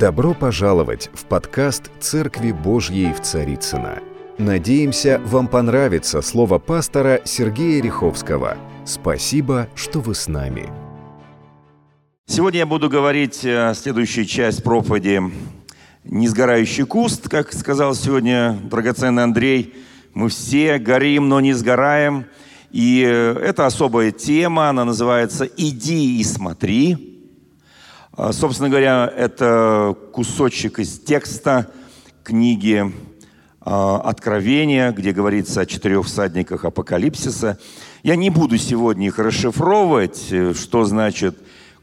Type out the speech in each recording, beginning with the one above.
Добро пожаловать в подкаст «Церкви Божьей в Царицына. Надеемся, вам понравится слово пастора Сергея Риховского. Спасибо, что вы с нами. Сегодня я буду говорить э, следующую часть проповеди «Несгорающий куст», как сказал сегодня драгоценный Андрей. Мы все горим, но не сгораем. И э, это особая тема, она называется «Иди и смотри». А, собственно говоря, это кусочек из текста книги а, Откровения, где говорится о четырех всадниках Апокалипсиса. Я не буду сегодня их расшифровывать, э, что значит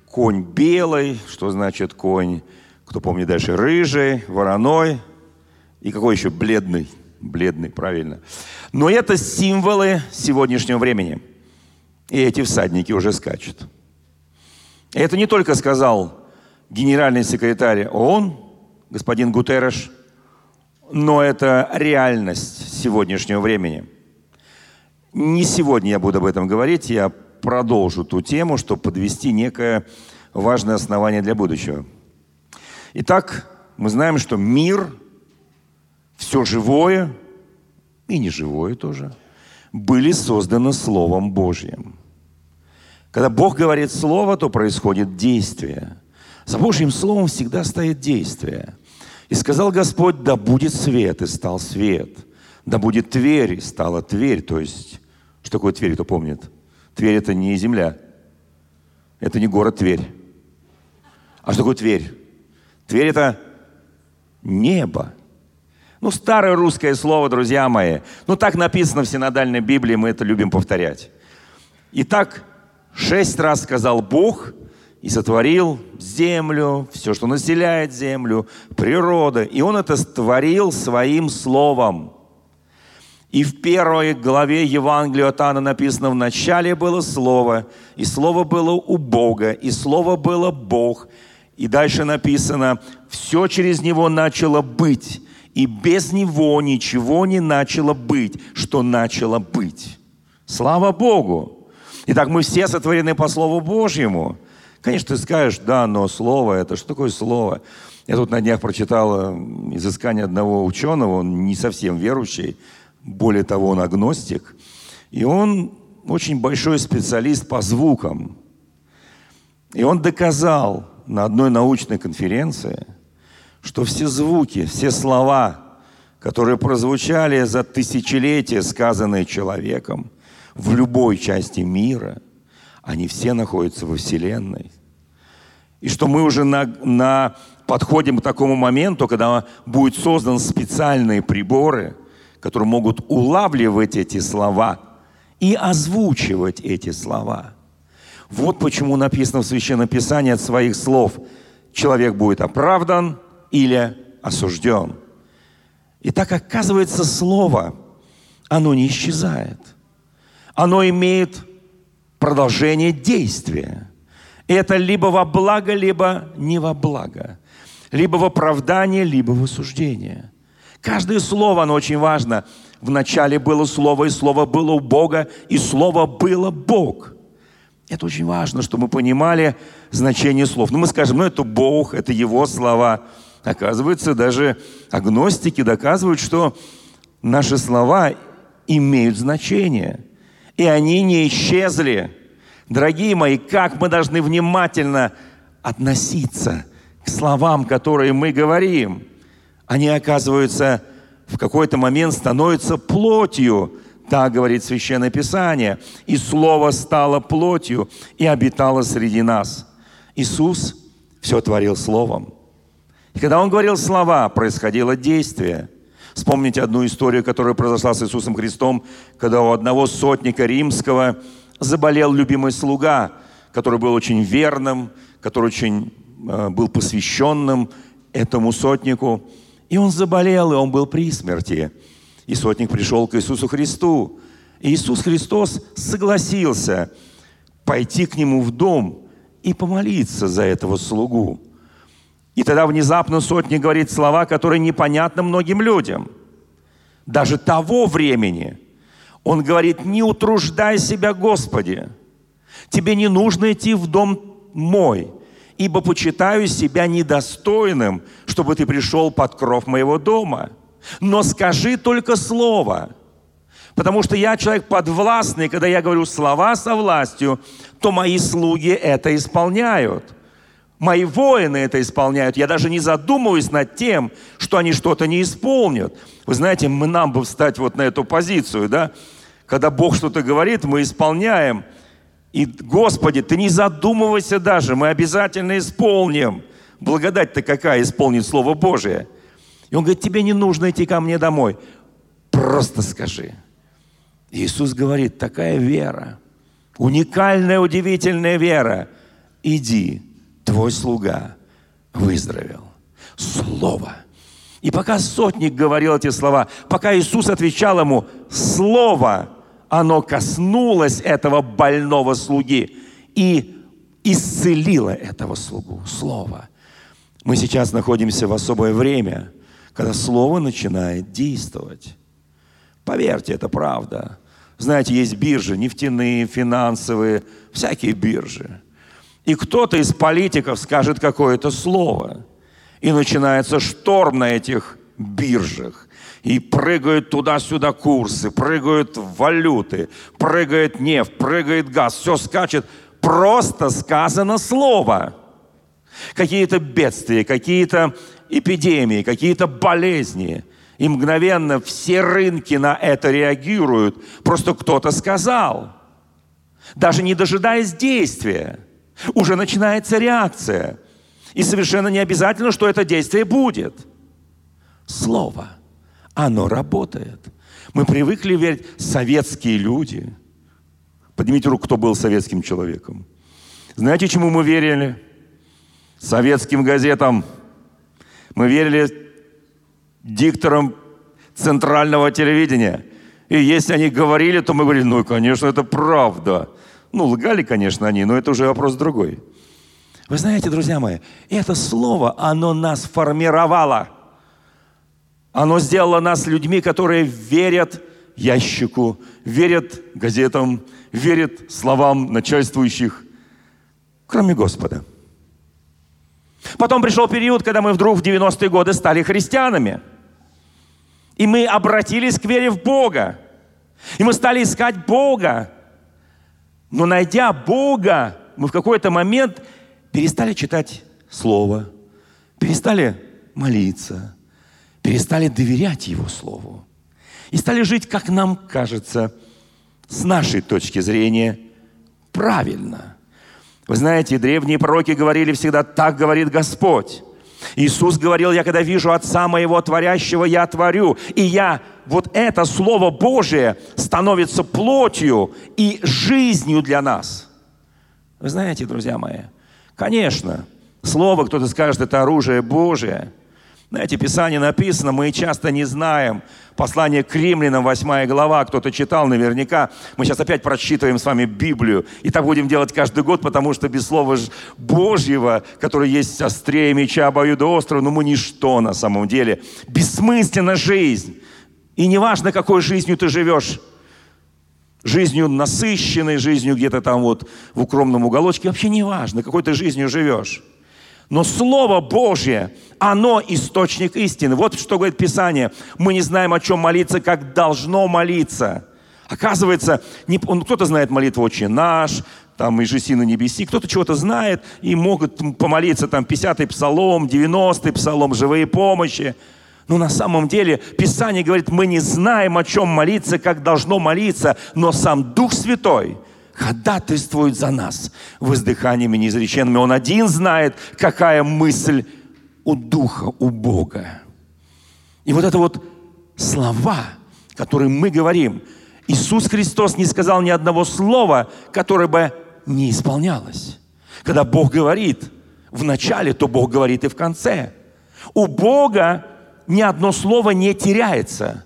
конь белый, что значит конь, кто помнит дальше, рыжий, вороной и какой еще бледный, бледный, правильно. Но это символы сегодняшнего времени. И эти всадники уже скачут. И это не только сказал генеральный секретарь ООН, господин Гутерреш, но это реальность сегодняшнего времени. Не сегодня я буду об этом говорить, я продолжу ту тему, чтобы подвести некое важное основание для будущего. Итак, мы знаем, что мир, все живое и неживое тоже, были созданы Словом Божьим. Когда Бог говорит Слово, то происходит действие – за Божьим Словом всегда стоит действие. И сказал Господь, да будет свет, и стал свет. Да будет Тверь, и стала Тверь. То есть, что такое Тверь, кто помнит? Тверь – это не земля. Это не город Тверь. А что такое Тверь? Тверь – это небо. Ну, старое русское слово, друзья мои. Ну, так написано в синодальной Библии, мы это любим повторять. Итак, шесть раз сказал Бог – и сотворил землю, все, что населяет землю, природа. И Он это створил своим словом. И в первой главе Евангелия от Анна написано, в начале было Слово, и Слово было у Бога, и Слово было Бог. И дальше написано, все через Него начало быть, и без Него ничего не начало быть, что начало быть. Слава Богу! Итак, мы все сотворены по Слову Божьему – Конечно, ты скажешь, да, но слово это, что такое слово? Я тут на днях прочитал э, изыскание одного ученого, он не совсем верующий, более того, он агностик. И он очень большой специалист по звукам. И он доказал на одной научной конференции, что все звуки, все слова, которые прозвучали за тысячелетия, сказанные человеком в любой части мира – они все находятся во Вселенной. И что мы уже на, на, подходим к такому моменту, когда будут созданы специальные приборы, которые могут улавливать эти слова и озвучивать эти слова. Вот почему написано в Священном Писании от своих слов человек будет оправдан или осужден. И так оказывается слово, оно не исчезает. Оно имеет продолжение действия. И это либо во благо, либо не во благо. Либо в оправдание, либо в осуждение. Каждое слово, оно очень важно. В начале было слово, и слово было у Бога, и слово было Бог. Это очень важно, чтобы мы понимали значение слов. Ну, мы скажем, ну, это Бог, это Его слова. Оказывается, даже агностики доказывают, что наши слова имеют значение – и они не исчезли. Дорогие мои, как мы должны внимательно относиться к словам, которые мы говорим. Они, оказываются, в какой-то момент становятся плотью, так говорит Священное Писание. И Слово стало плотью и обитало среди нас. Иисус все творил Словом. И когда Он говорил слова, происходило действие – Вспомните одну историю, которая произошла с Иисусом Христом, когда у одного сотника римского заболел любимый слуга, который был очень верным, который очень э, был посвященным этому сотнику. И он заболел, и он был при смерти. И сотник пришел к Иисусу Христу. И Иисус Христос согласился пойти к нему в дом и помолиться за этого слугу. И тогда внезапно сотник говорит слова, которые непонятны многим людям. Даже того времени. Он говорит, не утруждай себя, Господи. Тебе не нужно идти в дом мой. ибо почитаю себя недостойным, чтобы ты пришел под кров моего дома. Но скажи только слово, потому что я человек подвластный, когда я говорю слова со властью, то мои слуги это исполняют. Мои воины это исполняют. Я даже не задумываюсь над тем, что они что-то не исполнят. Вы знаете, мы нам бы встать вот на эту позицию, да? Когда Бог что-то говорит, мы исполняем. И, Господи, Ты не задумывайся даже, мы обязательно исполним. Благодать-то какая исполнит Слово Божие. И Он говорит, тебе не нужно идти ко мне домой. Просто скажи. Иисус говорит, такая вера, уникальная, удивительная вера. Иди, твой слуга выздоровел. Слово. И пока сотник говорил эти слова, пока Иисус отвечал ему, Слово, оно коснулось этого больного слуги и исцелило этого слугу. Слово. Мы сейчас находимся в особое время, когда Слово начинает действовать. Поверьте, это правда. Знаете, есть биржи, нефтяные, финансовые, всякие биржи. И кто-то из политиков скажет какое-то слово. И начинается шторм на этих биржах. И прыгают туда-сюда курсы, прыгают валюты, прыгает нефть, прыгает газ, все скачет. Просто сказано слово. Какие-то бедствия, какие-то эпидемии, какие-то болезни. И мгновенно все рынки на это реагируют. Просто кто-то сказал. Даже не дожидаясь действия уже начинается реакция. И совершенно не обязательно, что это действие будет. Слово, оно работает. Мы привыкли верить советские люди. Поднимите руку, кто был советским человеком. Знаете, чему мы верили? Советским газетам. Мы верили дикторам центрального телевидения. И если они говорили, то мы говорили, ну, конечно, это правда. Ну, лгали, конечно, они, но это уже вопрос другой. Вы знаете, друзья мои, это слово, оно нас формировало. Оно сделало нас людьми, которые верят ящику, верят газетам, верят словам начальствующих, кроме Господа. Потом пришел период, когда мы вдруг в 90-е годы стали христианами. И мы обратились к вере в Бога. И мы стали искать Бога. Но найдя Бога, мы в какой-то момент перестали читать Слово, перестали молиться, перестали доверять Его Слову. И стали жить, как нам кажется, с нашей точки зрения, правильно. Вы знаете, древние пророки говорили всегда, так говорит Господь. Иисус говорил, я когда вижу Отца моего творящего, я творю. И я, вот это Слово Божие становится плотью и жизнью для нас. Вы знаете, друзья мои, конечно, Слово, кто-то скажет, это оружие Божие – знаете, Писание написано, мы часто не знаем. Послание к римлянам, 8 глава, кто-то читал наверняка. Мы сейчас опять прочитываем с вами Библию. И так будем делать каждый год, потому что без Слова Божьего, которое есть острее меча обоюдоострого, ну мы ничто на самом деле. Бессмысленна жизнь. И неважно, какой жизнью ты живешь, жизнью насыщенной, жизнью где-то там вот в укромном уголочке, вообще не важно, какой ты жизнью живешь. Но Слово Божье, оно источник истины. Вот что говорит Писание. Мы не знаем, о чем молиться, как должно молиться. Оказывается, не, он, кто-то знает молитву «Отче наш», там «И жеси на небеси», кто-то чего-то знает и могут помолиться там 50-й псалом, 90-й псалом, живые помощи. Но на самом деле Писание говорит, мы не знаем, о чем молиться, как должно молиться, но сам Дух Святой – ходатайствует за нас воздыханиями неизреченными. Он один знает, какая мысль у Духа, у Бога. И вот это вот слова, которые мы говорим, Иисус Христос не сказал ни одного слова, которое бы не исполнялось. Когда Бог говорит в начале, то Бог говорит и в конце. У Бога ни одно слово не теряется,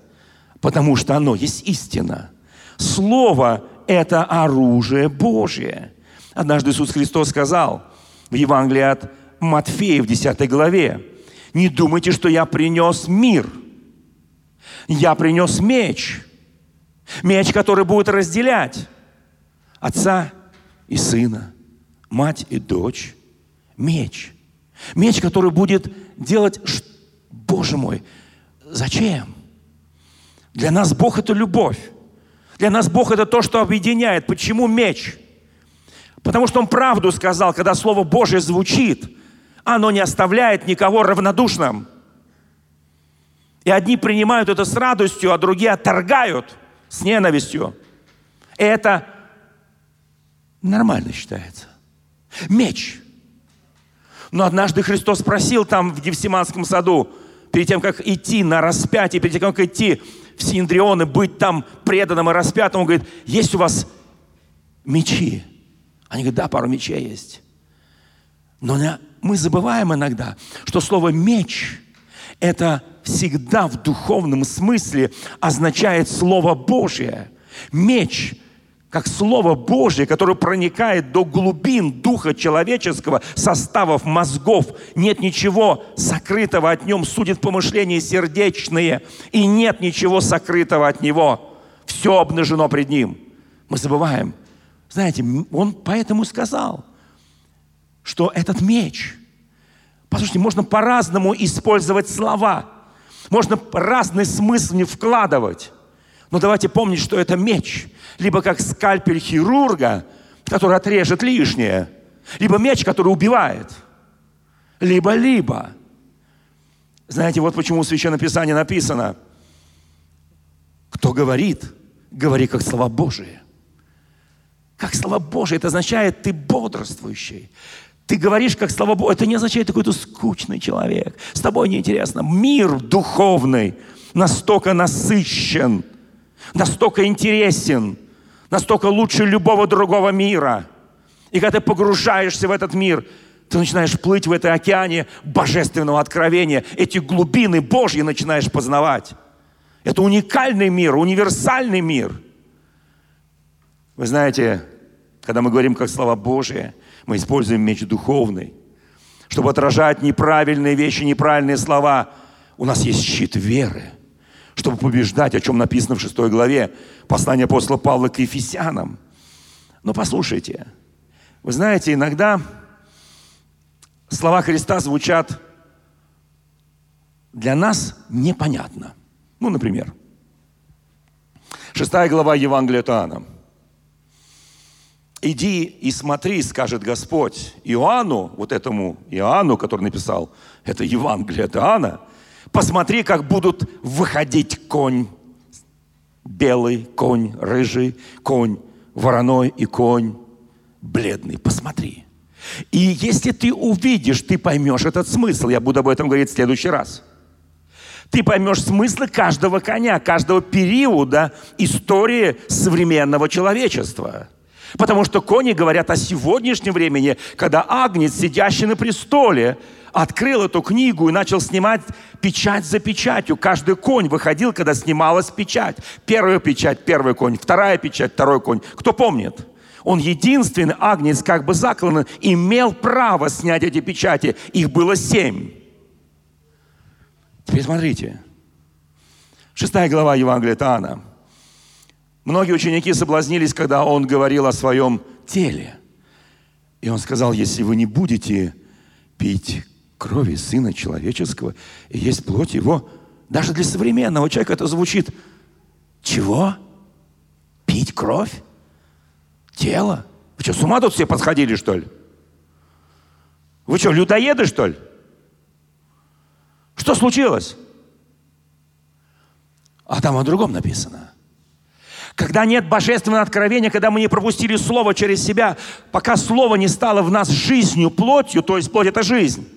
потому что оно есть истина. Слово это оружие Божье. Однажды Иисус Христос сказал в Евангелии от Матфея в 10 главе, «Не думайте, что я принес мир. Я принес меч. Меч, который будет разделять отца и сына, мать и дочь, меч. Меч, который будет делать, Боже мой, зачем? Для нас Бог – это любовь. Для нас Бог – это то, что объединяет. Почему меч? Потому что Он правду сказал, когда Слово Божье звучит, оно не оставляет никого равнодушным. И одни принимают это с радостью, а другие отторгают с ненавистью. И это нормально считается. Меч. Но однажды Христос спросил там в Гефсиманском саду, перед тем, как идти на распятие, перед тем, как идти в Синдрион и быть там преданным и распятым, он говорит, есть у вас мечи? Они говорят, да, пару мечей есть. Но мы забываем иногда, что слово «меч» – это всегда в духовном смысле означает Слово Божье. Меч как Слово Божье, которое проникает до глубин духа человеческого, составов мозгов. Нет ничего сокрытого от нем, судит помышления сердечные, и нет ничего сокрытого от него. Все обнажено пред ним. Мы забываем. Знаете, он поэтому сказал, что этот меч, послушайте, можно по-разному использовать слова, можно разный смысл не вкладывать. Но давайте помнить, что это меч. Либо как скальпель хирурга, который отрежет лишнее. Либо меч, который убивает. Либо-либо. Знаете, вот почему в Священном Писании написано, кто говорит, говори как слова Божие. Как слова Божие, это означает, ты бодрствующий. Ты говоришь как слова Божие. Это не означает, ты какой-то скучный человек. С тобой неинтересно. Мир духовный настолько насыщен – настолько интересен, настолько лучше любого другого мира. И когда ты погружаешься в этот мир, ты начинаешь плыть в этой океане божественного откровения. Эти глубины Божьи начинаешь познавать. Это уникальный мир, универсальный мир. Вы знаете, когда мы говорим как слова Божие, мы используем меч духовный, чтобы отражать неправильные вещи, неправильные слова. У нас есть щит веры – чтобы побеждать, о чем написано в 6 главе послания апостола Павла к Ефесянам. Но послушайте, вы знаете, иногда слова Христа звучат для нас непонятно. Ну, например, 6 глава Евангелия Иоанна. «Иди и смотри, скажет Господь Иоанну, вот этому Иоанну, который написал это Евангелие от Иоанна, Посмотри, как будут выходить конь белый, конь рыжий, конь вороной и конь бледный. Посмотри. И если ты увидишь, ты поймешь этот смысл. Я буду об этом говорить в следующий раз. Ты поймешь смысл каждого коня, каждого периода истории современного человечества. Потому что кони говорят о сегодняшнем времени, когда Агнец, сидящий на престоле, открыл эту книгу и начал снимать печать за печатью. Каждый конь выходил, когда снималась печать. Первая печать, первый конь, вторая печать, второй конь. Кто помнит? Он единственный агнец, как бы закланный, имел право снять эти печати. Их было семь. Теперь смотрите. Шестая глава Евангелия Таана. Многие ученики соблазнились, когда он говорил о своем теле. И он сказал, если вы не будете пить крови Сына Человеческого и есть плоть Его. Даже для современного человека это звучит чего? Пить кровь? Тело? Вы что, с ума тут все подходили, что ли? Вы что, людоеды, что ли? Что случилось? А там о другом написано. Когда нет божественного откровения, когда мы не пропустили Слово через себя, пока Слово не стало в нас жизнью, плотью, то есть плоть – это жизнь,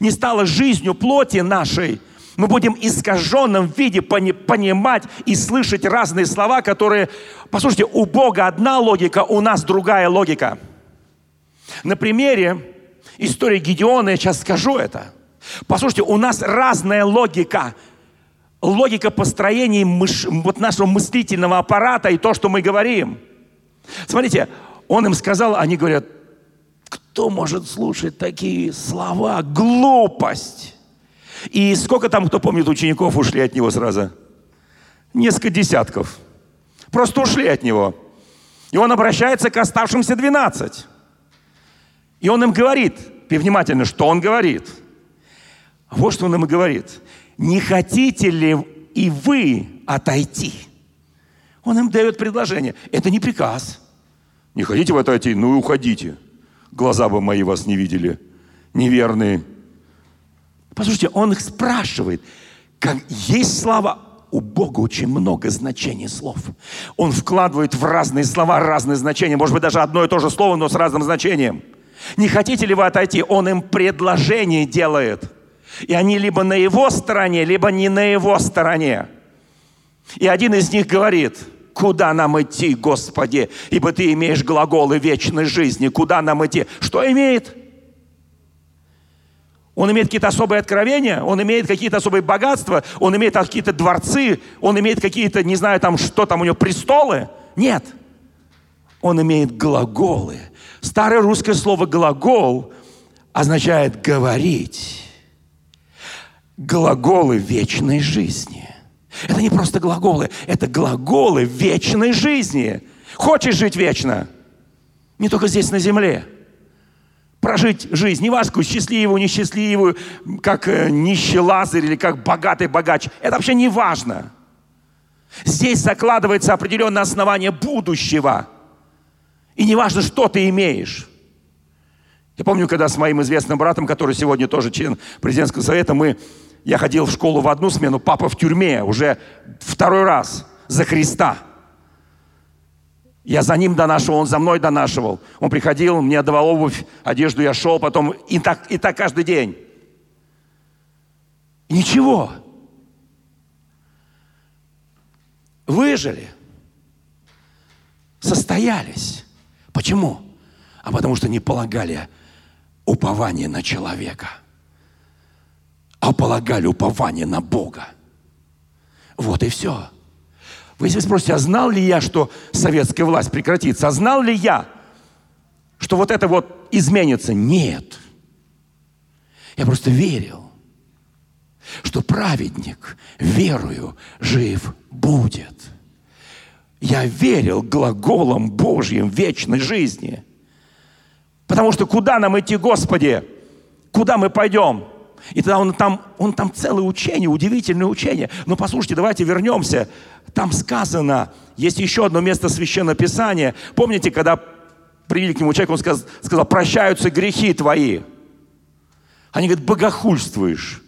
не стало жизнью плоти нашей, мы будем в искаженном виде понимать и слышать разные слова, которые, послушайте, у Бога одна логика, у нас другая логика. На примере истории Гедеона я сейчас скажу это. Послушайте, у нас разная логика. Логика построения мыш... вот нашего мыслительного аппарата и то, что мы говорим. Смотрите, он им сказал, они говорят, кто может слушать такие слова? Глупость! И сколько там, кто помнит, учеников ушли от него сразу? Несколько десятков. Просто ушли от него. И он обращается к оставшимся 12. И он им говорит, внимательно, что он говорит. Вот что он им говорит. Не хотите ли и вы отойти? Он им дает предложение. Это не приказ. Не хотите вы отойти? Ну и уходите. Глаза бы мои вас не видели. Неверные. Послушайте, он их спрашивает. Как есть слава у Бога очень много значений слов. Он вкладывает в разные слова разные значения. Может быть, даже одно и то же слово, но с разным значением. Не хотите ли вы отойти? Он им предложение делает. И они либо на его стороне, либо не на его стороне. И один из них говорит, куда нам идти, Господи, ибо Ты имеешь глаголы вечной жизни. Куда нам идти? Что имеет? Он имеет какие-то особые откровения, он имеет какие-то особые богатства, он имеет какие-то дворцы, он имеет какие-то, не знаю, там, что там у него, престолы. Нет. Он имеет глаголы. Старое русское слово «глагол» означает «говорить». Глаголы вечной жизни. Это не просто глаголы, это глаголы вечной жизни. Хочешь жить вечно? Не только здесь на земле – прожить жизнь, неважно, счастливую, несчастливую, как э, нищий Лазарь или как богатый богач. Это вообще не важно. Здесь закладывается определенное основание будущего. И не важно, что ты имеешь. Я помню, когда с моим известным братом, который сегодня тоже член президентского совета, мы, я ходил в школу в одну смену, папа в тюрьме уже второй раз за Христа – я за ним донашивал, он за мной донашивал. Он приходил, мне отдавал обувь, одежду, я шел потом. И так, и так каждый день. ничего. Выжили. Состоялись. Почему? А потому что не полагали упование на человека, а полагали упование на Бога. Вот и все. Вы если спросите, а знал ли я, что советская власть прекратится? А знал ли я, что вот это вот изменится? Нет. Я просто верил, что праведник верою жив будет. Я верил глаголом Божьим вечной жизни. Потому что куда нам идти, Господи? Куда мы пойдем? И тогда он там, он там целое учение, удивительное учение. Но послушайте, давайте вернемся. Там сказано, есть еще одно место Священного Писания. Помните, когда привели к нему человек, он сказал, сказал, прощаются грехи твои. Они говорят, богохульствуешь.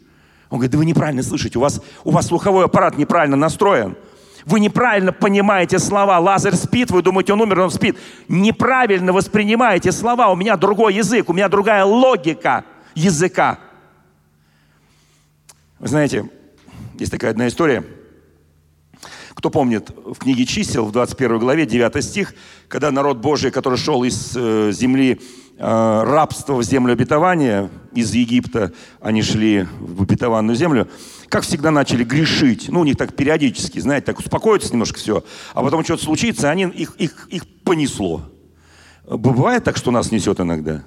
Он говорит, да вы неправильно слышите, у вас, у вас слуховой аппарат неправильно настроен. Вы неправильно понимаете слова. Лазарь спит, вы думаете, он умер, он спит. Неправильно воспринимаете слова. У меня другой язык, у меня другая логика языка. Вы знаете, есть такая одна история. Кто помнит, в книге чисел, в 21 главе, 9 стих, когда народ Божий, который шел из э, земли э, рабства в землю обетования, из Египта они шли в обетованную землю, как всегда начали грешить. Ну, у них так периодически, знаете, так успокоится немножко все, а потом что-то случится, они, их, их, их понесло. Бывает так, что нас несет иногда?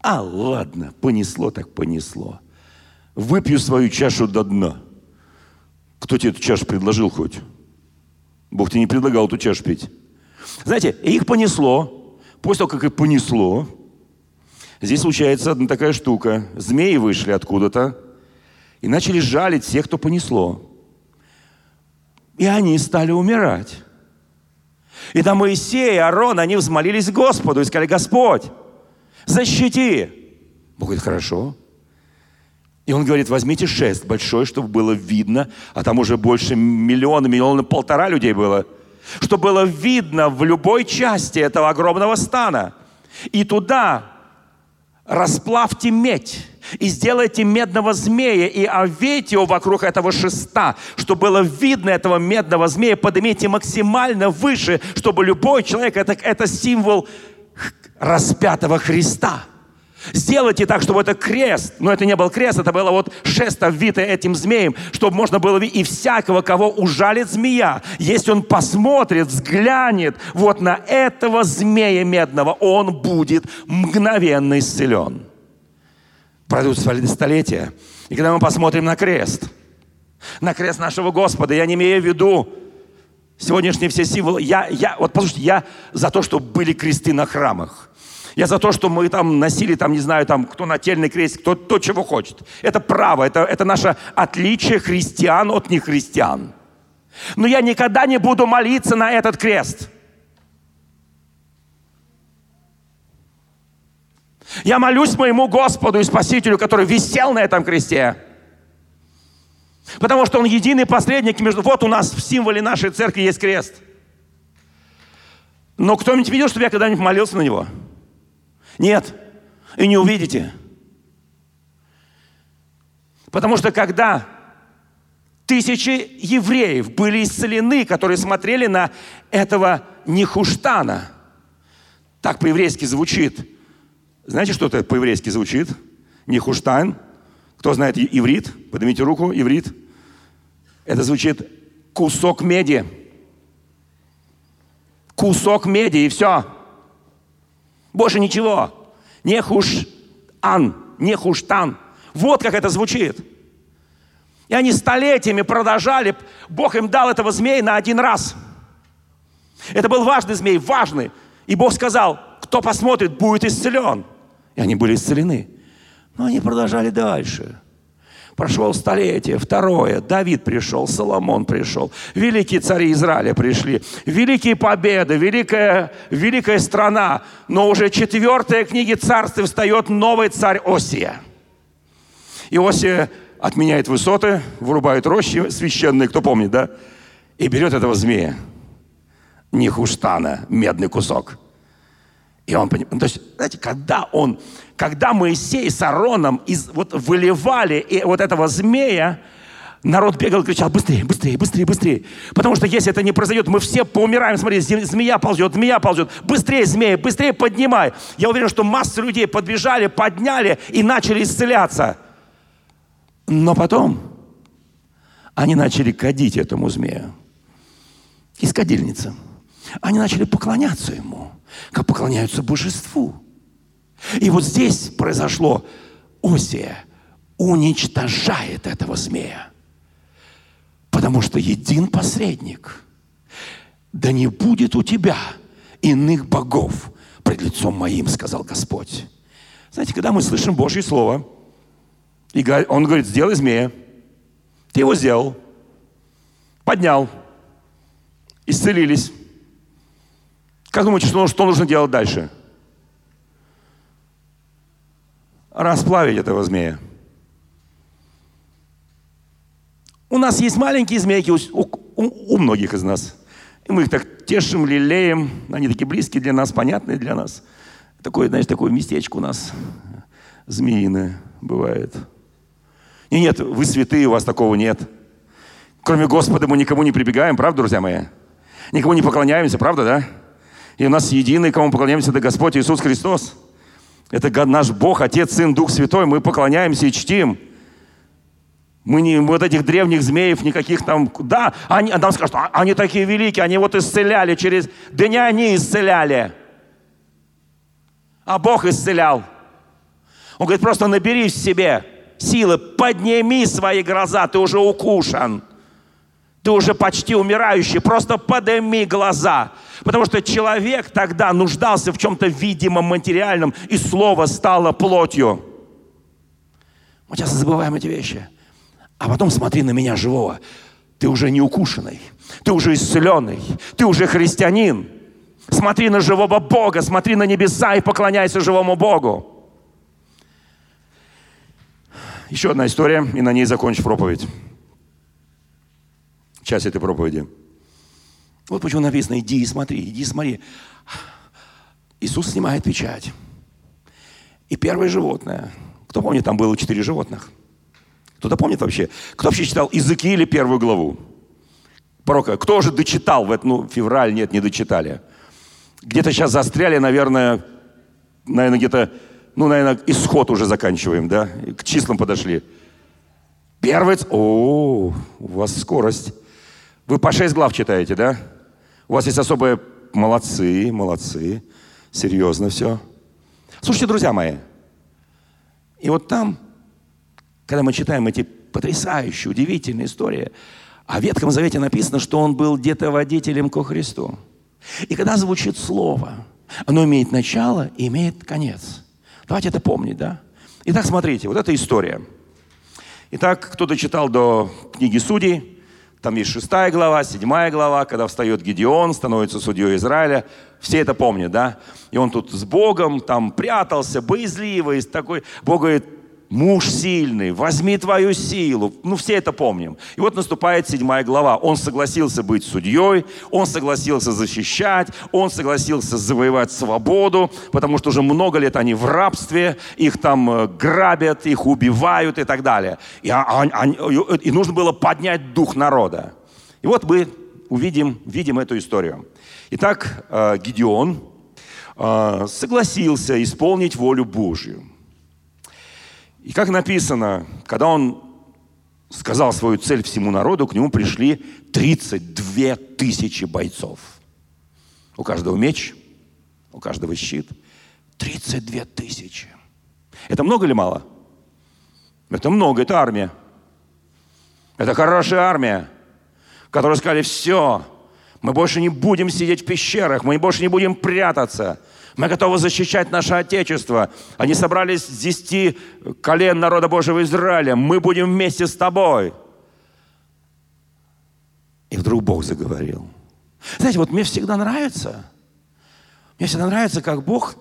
А, ладно, понесло так понесло выпью свою чашу до дна. Кто тебе эту чашу предложил хоть? Бог тебе не предлагал эту чашу пить. Знаете, их понесло. После того, как их понесло, здесь случается одна такая штука. Змеи вышли откуда-то и начали жалить всех, кто понесло. И они стали умирать. И там Моисей и Аарон, они взмолились Господу и сказали, Господь, защити. Бог говорит, хорошо. И он говорит, возьмите шест большой, чтобы было видно, а там уже больше миллиона, миллиона полтора людей было, чтобы было видно в любой части этого огромного стана. И туда расплавьте медь и сделайте медного змея и овейте его вокруг этого шеста, чтобы было видно этого медного змея, поднимите максимально выше, чтобы любой человек, это, это символ распятого Христа – Сделайте так, чтобы это крест, но это не был крест, это было вот шест, обвитое этим змеем, чтобы можно было и всякого, кого ужалит змея, если он посмотрит, взглянет вот на этого змея медного, он будет мгновенно исцелен. Пройдут столетия, и когда мы посмотрим на крест, на крест нашего Господа, я не имею в виду сегодняшние все символы, я, я, вот послушайте, я за то, чтобы были кресты на храмах – Я за то, что мы там носили, там, не знаю, там, кто нательный крест, кто, кто чего хочет. Это право, это, это наше отличие христиан от нехристиан. Но я никогда не буду молиться на этот крест. Я молюсь моему Господу и Спасителю, который висел на этом кресте. Потому что Он единый посредник между... Вот у нас в символе нашей церкви есть крест. Но кто-нибудь видел, чтобы я когда-нибудь молился на него? Нет. И не увидите. Потому что когда тысячи евреев были исцелены, которые смотрели на этого Нехуштана, так по-еврейски звучит. Знаете, что это по-еврейски звучит? Нехуштан. Кто знает иврит? Поднимите руку, иврит. Это звучит кусок меди. Кусок меди, и все. Больше ничего. Не хуш-ан, не хуштан. Вот как это звучит. И они столетиями продолжали. Бог им дал этого змея на один раз. Это был важный змей, важный. И Бог сказал, кто посмотрит, будет исцелен. И они были исцелены. Но они продолжали дальше. Прошло столетие, второе, Давид пришел, Соломон пришел, великие цари Израиля пришли, великие победы, великая, великая страна. Но уже четвертая книга царств встает новый царь Осия. И Осия отменяет высоты, вырубает рощи священные, кто помнит, да? И берет этого змея, Нихуштана, медный кусок – и он понимает, то есть, знаете, когда он, когда Моисей с Ароном из, вот выливали и вот этого змея, народ бегал и кричал, быстрее, быстрее, быстрее, быстрее. Потому что если это не произойдет, мы все поумираем. Смотри, змея ползет, змея ползет. Быстрее, змея, быстрее поднимай. Я уверен, что массы людей подбежали, подняли и начали исцеляться. Но потом они начали кадить этому змею. Из кадильницы. Они начали поклоняться ему как поклоняются божеству. И вот здесь произошло Осия уничтожает этого змея. Потому что един посредник. Да не будет у тебя иных богов пред лицом моим, сказал Господь. Знаете, когда мы слышим Божье Слово, и Он говорит, сделай змея. Ты его сделал. Поднял. Исцелились. Как думаете, что, нужно делать дальше? Расплавить этого змея. У нас есть маленькие змейки у, у, у многих из нас. И мы их так тешим, лелеем. Они такие близкие для нас, понятные для нас. Такое, знаешь, такое местечко у нас змеиное бывает. И нет, вы святые, у вас такого нет. Кроме Господа мы никому не прибегаем, правда, друзья мои? Никому не поклоняемся, правда, да? И у нас единый, кому поклоняемся, это Господь Иисус Христос. Это наш Бог, Отец, Сын, Дух Святой. Мы поклоняемся и чтим. Мы не вот этих древних змеев никаких там... Да, они, нам скажут, «А, они такие великие, они вот исцеляли через... Да не они исцеляли, а Бог исцелял. Он говорит, просто набери в себе силы, подними свои глаза, ты уже укушен. Ты уже почти умирающий, просто подними глаза. Потому что человек тогда нуждался в чем-то видимом, материальном, и слово стало плотью. Мы часто забываем эти вещи. А потом смотри на меня живого. Ты уже не укушенный, ты уже исцеленный, ты уже христианин. Смотри на живого Бога, смотри на небеса и поклоняйся живому Богу. Еще одна история, и на ней закончу проповедь часть этой проповеди. Вот почему написано, иди и смотри, иди и смотри. Иисус снимает печать. И первое животное. Кто помнит, там было четыре животных? Кто-то помнит вообще? Кто вообще читал Иезекииле первую главу? Пророка. Кто же дочитал в эту, ну, февраль, нет, не дочитали. Где-то сейчас застряли, наверное, наверное, где-то, ну, наверное, исход уже заканчиваем, да? К числам подошли. Первый, о, у вас скорость. Вы по шесть глав читаете, да? У вас есть особые... Молодцы, молодцы. Серьезно все. Слушайте, друзья мои. И вот там, когда мы читаем эти потрясающие, удивительные истории, о Ветхом Завете написано, что он был где-то водителем ко Христу. И когда звучит слово, Оно имеет начало и имеет конец. Давайте это помнить, да? Итак, смотрите, вот эта история. Итак, кто-то читал до книги Судей, там есть шестая глава, седьмая глава, когда встает Гедеон, становится судьей Израиля. Все это помнят, да? И он тут с Богом там прятался, боязливый, такой. Бог говорит, муж сильный, возьми твою силу. Ну, все это помним. И вот наступает седьмая глава. Он согласился быть судьей, он согласился защищать, он согласился завоевать свободу, потому что уже много лет они в рабстве, их там э, грабят, их убивают и так далее. И, а, а, а, и нужно было поднять дух народа. И вот мы увидим, видим эту историю. Итак, э, Гедеон э, согласился исполнить волю Божью. И как написано, когда он сказал свою цель всему народу, к нему пришли 32 тысячи бойцов. У каждого меч, у каждого щит. 32 тысячи. Это много или мало? Это много, это армия. Это хорошая армия, которая сказали, все, мы больше не будем сидеть в пещерах, мы больше не будем прятаться – мы готовы защищать наше Отечество. Они собрались с десяти колен народа Божьего Израиля. Мы будем вместе с тобой. И вдруг Бог заговорил. Знаете, вот мне всегда нравится, мне всегда нравится, как Бог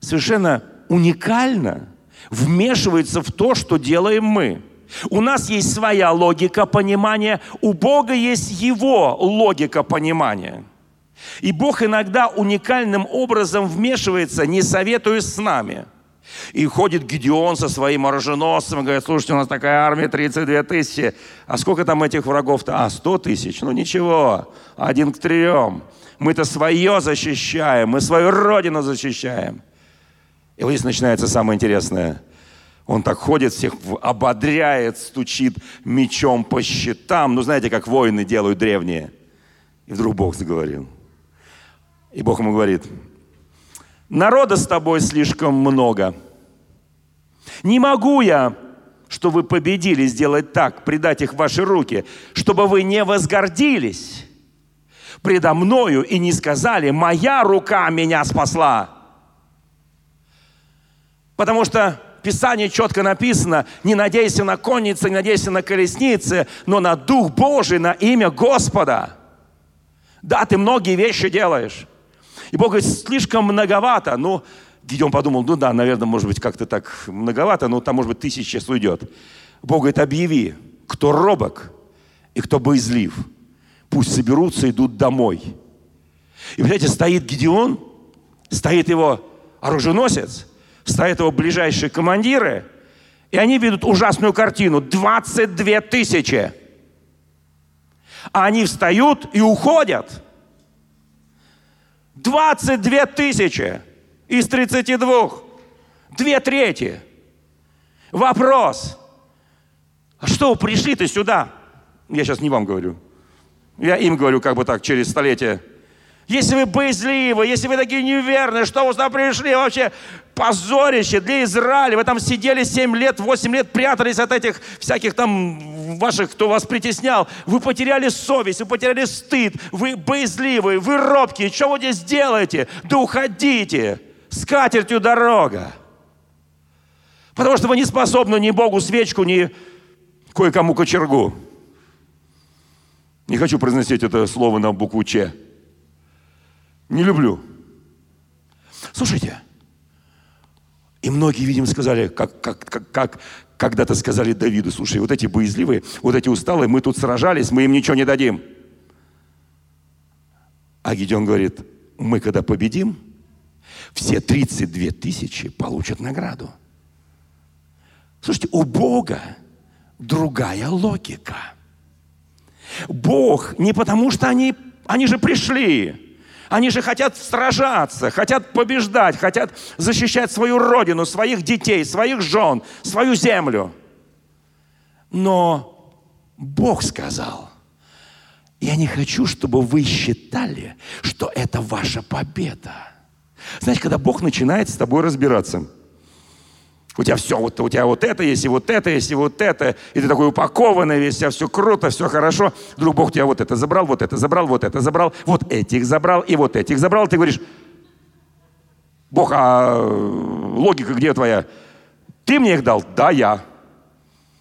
совершенно уникально вмешивается в то, что делаем мы. У нас есть своя логика понимания, у Бога есть Его логика понимания. И Бог иногда уникальным образом вмешивается, не советуясь с нами. И ходит Гедеон со своим оруженосцем и говорит, слушайте, у нас такая армия 32 тысячи. А сколько там этих врагов-то? А, 100 тысяч. Ну ничего, один к трем. Мы-то свое защищаем, мы свою родину защищаем. И вот здесь начинается самое интересное. Он так ходит, всех ободряет, стучит мечом по щитам. Ну, знаете, как воины делают древние. И вдруг Бог заговорил – и Бог ему говорит, народа с тобой слишком много. Не могу я, что вы победили, сделать так, предать их в ваши руки, чтобы вы не возгордились предо мною и не сказали, моя рука меня спасла. Потому что в Писании четко написано, не надейся на конницы, не надейся на колесницы, но на Дух Божий, на имя Господа. Да, ты многие вещи делаешь. И Бог говорит, слишком многовато. Ну, Гидеон подумал, ну да, наверное, может быть, как-то так многовато, но там, может быть, тысяч сейчас уйдет. Бог говорит, объяви, кто робок и кто боязлив. Пусть соберутся, идут домой. И, понимаете, стоит Гедеон, стоит его оруженосец, стоят его ближайшие командиры, и они видят ужасную картину. 22 тысячи. А они встают и уходят – 22 тысячи из 32. Две трети. Вопрос. А что вы пришли-то сюда? Я сейчас не вам говорю. Я им говорю как бы так через столетие. Если вы боязливы, если вы такие неверные, что вы сюда пришли? Вообще позорище для Израиля. Вы там сидели 7 лет, 8 лет, прятались от этих всяких там ваших, кто вас притеснял. Вы потеряли совесть, вы потеряли стыд, вы боязливые, вы робкие. Что вы здесь делаете? Да уходите. С катертью дорога. Потому что вы не способны ни Богу свечку, ни кое-кому кочергу. Не хочу произносить это слово на букву Ч. Не люблю. Слушайте, и многие, видимо, сказали, как, как, как, как когда-то сказали Давиду, слушай, вот эти боязливые, вот эти усталые, мы тут сражались, мы им ничего не дадим. А Гедеон говорит, мы когда победим, все 32 тысячи получат награду. Слушайте, у Бога другая логика. Бог не потому, что они, они же пришли, они же хотят сражаться, хотят побеждать, хотят защищать свою родину, своих детей, своих жен, свою землю. Но Бог сказал, я не хочу, чтобы вы считали, что это ваша победа. Знаете, когда Бог начинает с тобой разбираться – у тебя все, вот, у тебя вот это есть, и вот это есть, и вот это. И ты такой упакованный весь, у тебя все круто, все хорошо. Вдруг Бог тебя вот это забрал, вот это забрал, вот это забрал, вот этих забрал, и вот этих забрал. Ты говоришь, Бог, а логика где твоя? Ты мне их дал? Да, я.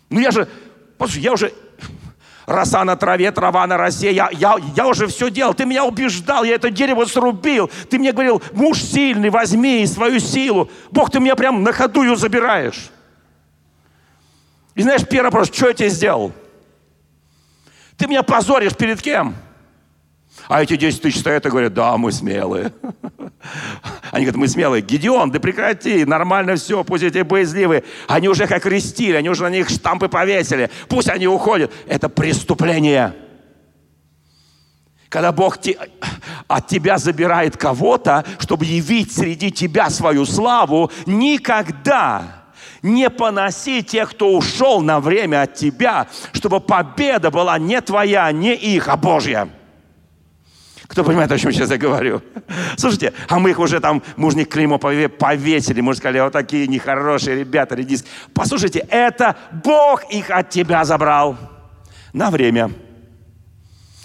Ну я же, послушай, я уже роса на траве, трава на росе. Я, я, я уже все делал. Ты меня убеждал, я это дерево срубил. Ты мне говорил, муж сильный, возьми свою силу. Бог, ты меня прям на ходу ее забираешь. И знаешь, первый вопрос, что я тебе сделал? Ты меня позоришь перед кем? А эти 10 тысяч стоят и говорят, да, мы смелые. Они говорят, мы смелые. Гедеон, да прекрати, нормально все, пусть эти боязливые. Они уже как крестили, они уже на них штампы повесили. Пусть они уходят. Это преступление. Когда Бог те, от тебя забирает кого-то, чтобы явить среди тебя свою славу, никогда не поноси тех, кто ушел на время от тебя, чтобы победа была не твоя, не их, а Божья. Кто понимает, о чем сейчас я говорю? Слушайте, а мы их уже там, мужник клеймо повесили, мы сказали, вот такие нехорошие ребята, редиск. Послушайте, это Бог их от тебя забрал. На время.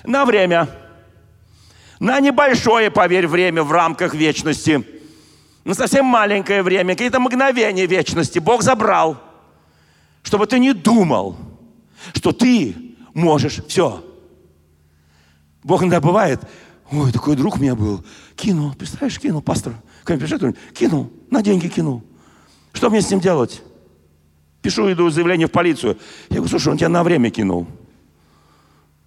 На время. На небольшое, поверь, время в рамках вечности. На совсем маленькое время, какие-то мгновения вечности Бог забрал. Чтобы ты не думал, что ты можешь все. Бог иногда бывает, Ой, такой друг у меня был. Кинул, представляешь, кинул, пастор. Ко мне пришел, кинул, на деньги кинул. Что мне с ним делать? Пишу, иду заявление в полицию. Я говорю, слушай, он тебя на время кинул.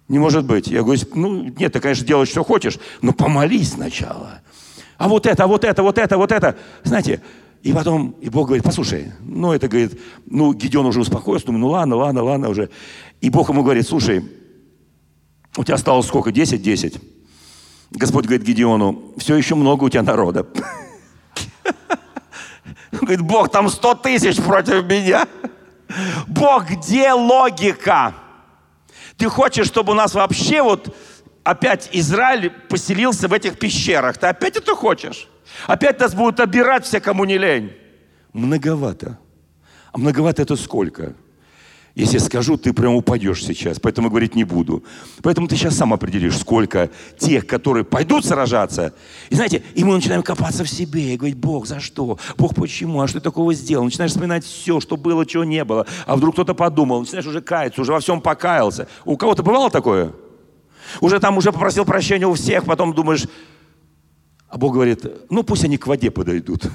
Не может быть. Я говорю, ну, нет, ты, конечно, делаешь, что хочешь, но помолись сначала. А вот это, вот это, вот это, вот это. Знаете, и потом, и Бог говорит, послушай, ну, это, говорит, ну, Гедеон уже успокоился, думаю, ну, ладно, ладно, ладно уже. И Бог ему говорит, слушай, у тебя осталось сколько? Десять, десять. Господь говорит Гедеону, все еще много у тебя народа. Говорит, Бог, там сто тысяч против меня. Бог, где логика? Ты хочешь, чтобы у нас вообще вот опять Израиль поселился в этих пещерах? Ты опять это хочешь? Опять нас будут обирать все, кому не лень. Многовато. А многовато это сколько? Если скажу, ты прям упадешь сейчас, поэтому говорить не буду. Поэтому ты сейчас сам определишь, сколько тех, которые пойдут сражаться. И знаете, и мы начинаем копаться в себе и говорить, Бог, за что? Бог, почему? А что ты такого сделал? Начинаешь вспоминать все, что было, чего не было. А вдруг кто-то подумал, начинаешь уже каяться, уже во всем покаялся. У кого-то бывало такое? Уже там уже попросил прощения у всех, потом думаешь, а Бог говорит, ну пусть они к воде подойдут.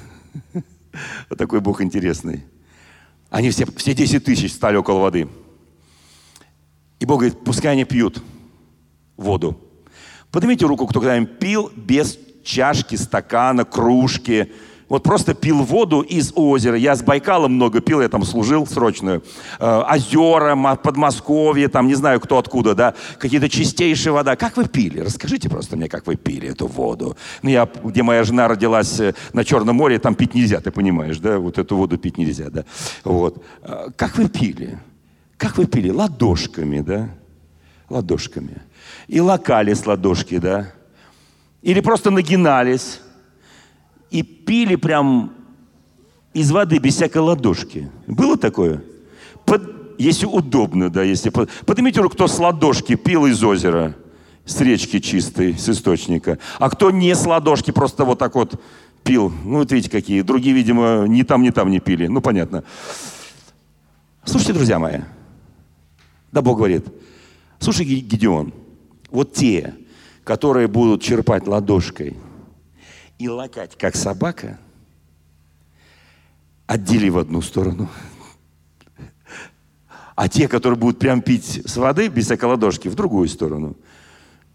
Такой Бог интересный. Они все, все 10 тысяч стали около воды. И Бог говорит, пускай они пьют воду. Поднимите руку, кто когда-нибудь пил без чашки, стакана, кружки, вот просто пил воду из озера. Я с Байкала много пил, я там служил срочную. Э, озера, Подмосковье, там не знаю кто откуда, да, какие-то чистейшие вода. Как вы пили? Расскажите просто мне, как вы пили эту воду. Ну, я, где моя жена родилась э, на Черном море, там пить нельзя, ты понимаешь, да, вот эту воду пить нельзя, да. Вот. Э, как вы пили? Как вы пили? Ладошками, да? Ладошками. И локали с ладошки, да? Или просто нагинались и пили прям из воды без всякой ладошки. Было такое? Под, если удобно, да, если... Под, поднимите руку, кто с ладошки пил из озера, с речки чистой, с источника. А кто не с ладошки, просто вот так вот пил. Ну, вот видите, какие. Другие, видимо, ни там, ни там не пили. Ну, понятно. Слушайте, друзья мои. Да Бог говорит. Слушай, Гедеон, вот те, которые будут черпать ладошкой – и лакать, как собака, отдели в одну сторону. А те, которые будут прям пить с воды, без всякой ладошки, в другую сторону.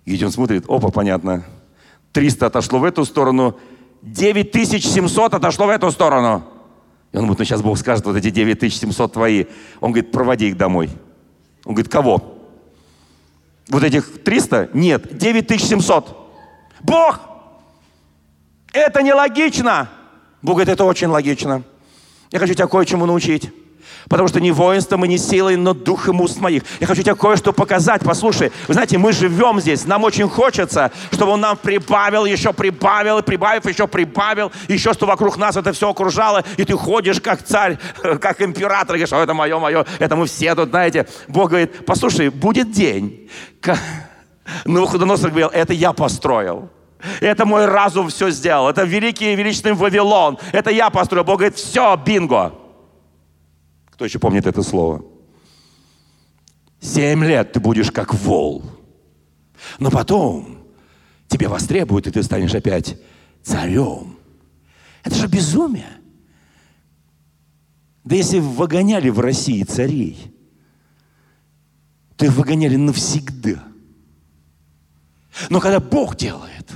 И он смотрит, опа, понятно. 300 отошло в эту сторону, 9700 отошло в эту сторону. И он говорит, ну сейчас Бог скажет, вот эти 9700 твои. Он говорит, проводи их домой. Он говорит, кого? Вот этих 300? Нет, 9700. Бог! Это нелогично. Бог говорит, это очень логично. Я хочу тебя кое-чему научить. Потому что не воинством и не силой, но духом уст моих. Я хочу тебе кое-что показать. Послушай, вы знаете, мы живем здесь. Нам очень хочется, чтобы он нам прибавил, еще прибавил, прибавив, еще прибавил. Еще что вокруг нас это все окружало. И ты ходишь как царь, как император. И говоришь, это мое, мое. Это мы все тут, знаете. Бог говорит, послушай, будет день. Навуходоносор говорил, это я построил. Это мой разум все сделал. Это великий и величественный Вавилон. Это я построил. Бог говорит, все, бинго. Кто еще помнит это слово? Семь лет ты будешь как вол. Но потом тебе востребуют, и ты станешь опять царем. Это же безумие. Да если выгоняли в России царей, то их выгоняли навсегда. Но когда Бог делает,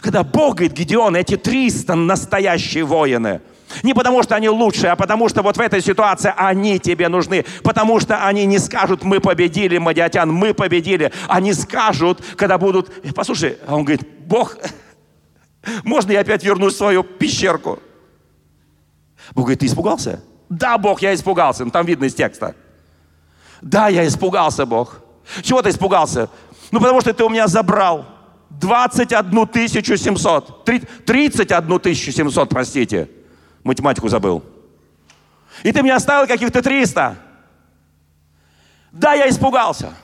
когда Бог говорит, Гедеон, эти 300 настоящие воины – не потому, что они лучшие, а потому, что вот в этой ситуации они тебе нужны. Потому что они не скажут, мы победили, Мадиатян, мы победили. Они скажут, когда будут... Послушай, а он говорит, Бог, можно я опять вернусь в свою пещерку? Бог говорит, ты испугался? Да, Бог, я испугался. Ну, там видно из текста. Да, я испугался, Бог. Чего ты испугался? Ну, потому что ты у меня забрал 21 700. 31 700, простите математику забыл. И ты мне оставил каких-то 300. Да, я испугался.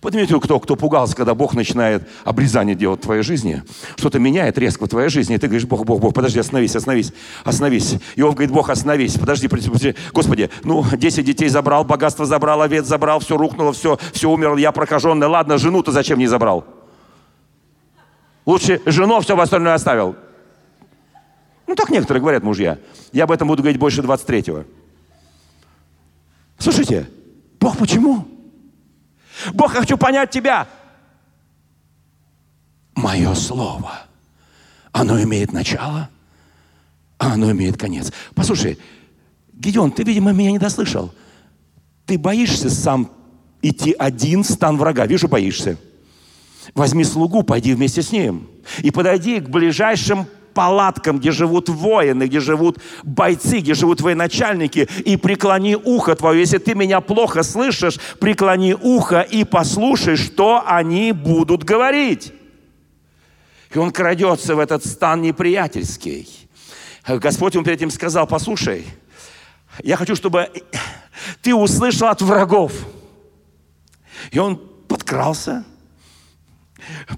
Руку, кто, кто пугался, когда Бог начинает обрезание делать в твоей жизни. Что-то меняет резко в твоей жизни. И ты говоришь, Бог, Бог, Бог, подожди, остановись, остановись, остановись. И он говорит, Бог, остановись, подожди, подожди. Господи, ну, 10 детей забрал, богатство забрал, овец забрал, все рухнуло, все, все умерло, я прокаженный. Ладно, жену ты зачем не забрал? Лучше жену все остальное оставил. Ну, так некоторые говорят мужья. Я об этом буду говорить больше 23-го. Слушайте, Бог почему? Бог, я хочу понять тебя. Мое слово, оно имеет начало, а оно имеет конец. Послушай, Гедеон, ты, видимо, меня не дослышал. Ты боишься сам идти один в стан врага. Вижу, боишься. Возьми слугу, пойди вместе с ним. И подойди к ближайшим палаткам, где живут воины, где живут бойцы, где живут военачальники, и преклони ухо твое. Если ты меня плохо слышишь, преклони ухо и послушай, что они будут говорить. И он крадется в этот стан неприятельский. Господь ему перед этим сказал, послушай, я хочу, чтобы ты услышал от врагов. И он подкрался,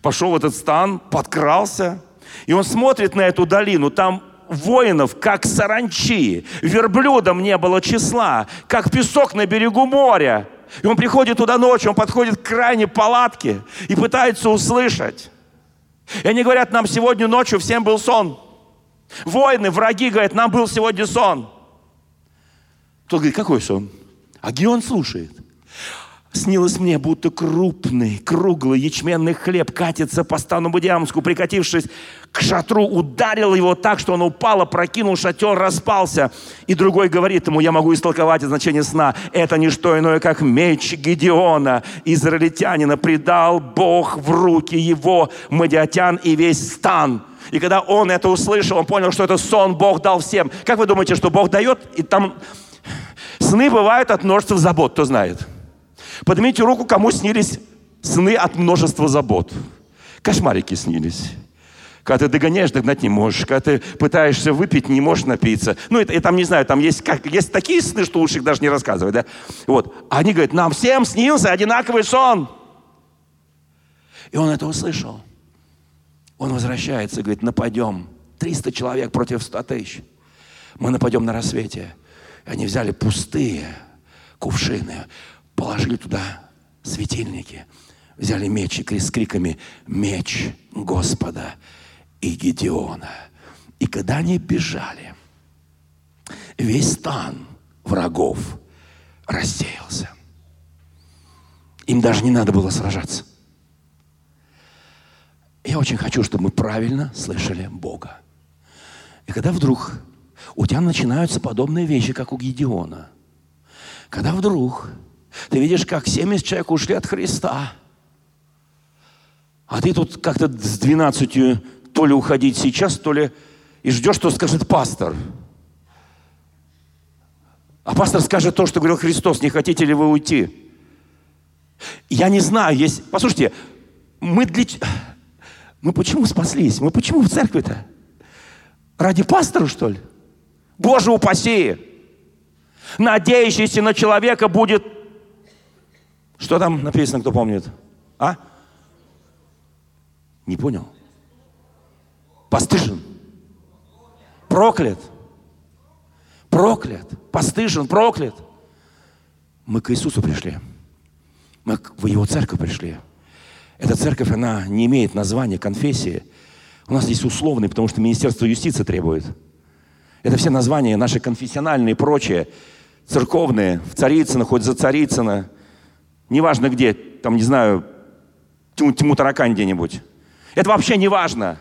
пошел в этот стан, подкрался, и он смотрит на эту долину, там воинов, как саранчи. Верблюдам не было числа, как песок на берегу моря. И он приходит туда ночью, он подходит к крайней палатке и пытается услышать. И они говорят, нам сегодня ночью всем был сон. Воины, враги говорят, нам был сегодня сон. Тот говорит, какой сон? А Геон слушает. Снилось мне, будто крупный, круглый ячменный хлеб катится по стану Будиамску, прикатившись к шатру, ударил его так, что он упал, прокинул шатер, распался. И другой говорит ему, я могу истолковать значение сна, это не что иное, как меч Гедеона, израильтянина, предал Бог в руки его, Мадиатян и весь стан. И когда он это услышал, он понял, что это сон Бог дал всем. Как вы думаете, что Бог дает? И там сны бывают от множества забот, кто знает. Поднимите руку, кому снились сны от множества забот. Кошмарики снились. Когда ты догоняешь, догнать не можешь. Когда ты пытаешься выпить, не можешь напиться. Ну, это, я там не знаю, там есть, как, есть такие сны, что лучше их даже не рассказывать, да? Вот. Они говорят, нам всем снился одинаковый сон. И он это услышал. Он возвращается и говорит, нападем. 300 человек против 100 тысяч. Мы нападем на рассвете. Они взяли пустые кувшины положили туда светильники, взяли мечи с криками «Меч Господа и Гедеона». И когда они бежали, весь стан врагов рассеялся. Им даже не надо было сражаться. Я очень хочу, чтобы мы правильно слышали Бога. И когда вдруг у тебя начинаются подобные вещи, как у Гедеона, когда вдруг ты видишь, как 70 человек ушли от Христа. А ты тут как-то с 12 то ли уходить сейчас, то ли и ждешь, что скажет пастор. А пастор скажет то, что говорил Христос, не хотите ли вы уйти? Я не знаю, есть... Послушайте, мы для... Мы почему спаслись? Мы почему в церкви-то? Ради пастора, что ли? Боже упаси! Надеющийся на человека будет что там написано, кто помнит? А? Не понял? Постыжен. Проклят. Проклят. Постыжен, проклят. Мы к Иисусу пришли. Мы в Его церковь пришли. Эта церковь, она не имеет названия, конфессии. У нас здесь условный, потому что Министерство юстиции требует. Это все названия наши конфессиональные и прочие, церковные, в Царицыно, хоть за Царицыно, неважно где, там, не знаю, тьму, тьму таракань где-нибудь. Это вообще не важно.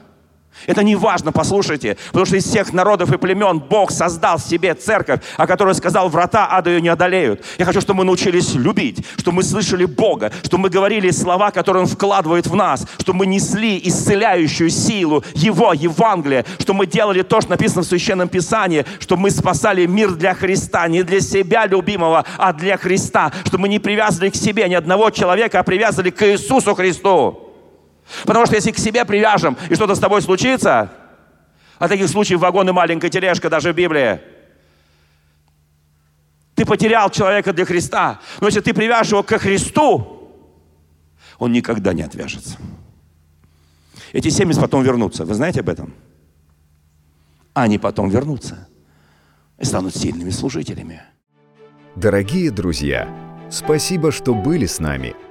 Это не важно, послушайте, потому что из всех народов и племен Бог создал себе церковь, о которой сказал, врата ада ее не одолеют. Я хочу, чтобы мы научились любить, чтобы мы слышали Бога, чтобы мы говорили слова, которые Он вкладывает в нас, чтобы мы несли исцеляющую силу Его, Евангелия, чтобы мы делали то, что написано в Священном Писании, чтобы мы спасали мир для Христа, не для себя любимого, а для Христа, чтобы мы не привязывали к себе ни одного человека, а привязывали к Иисусу Христу. Потому что если к себе привяжем, и что-то с тобой случится, а таких случаев вагон и маленькая тележка даже в Библии, ты потерял человека для Христа. Но если ты привяжешь его к Христу, он никогда не отвяжется. Эти семьи потом вернутся. Вы знаете об этом? Они потом вернутся и станут сильными служителями. Дорогие друзья, спасибо, что были с нами –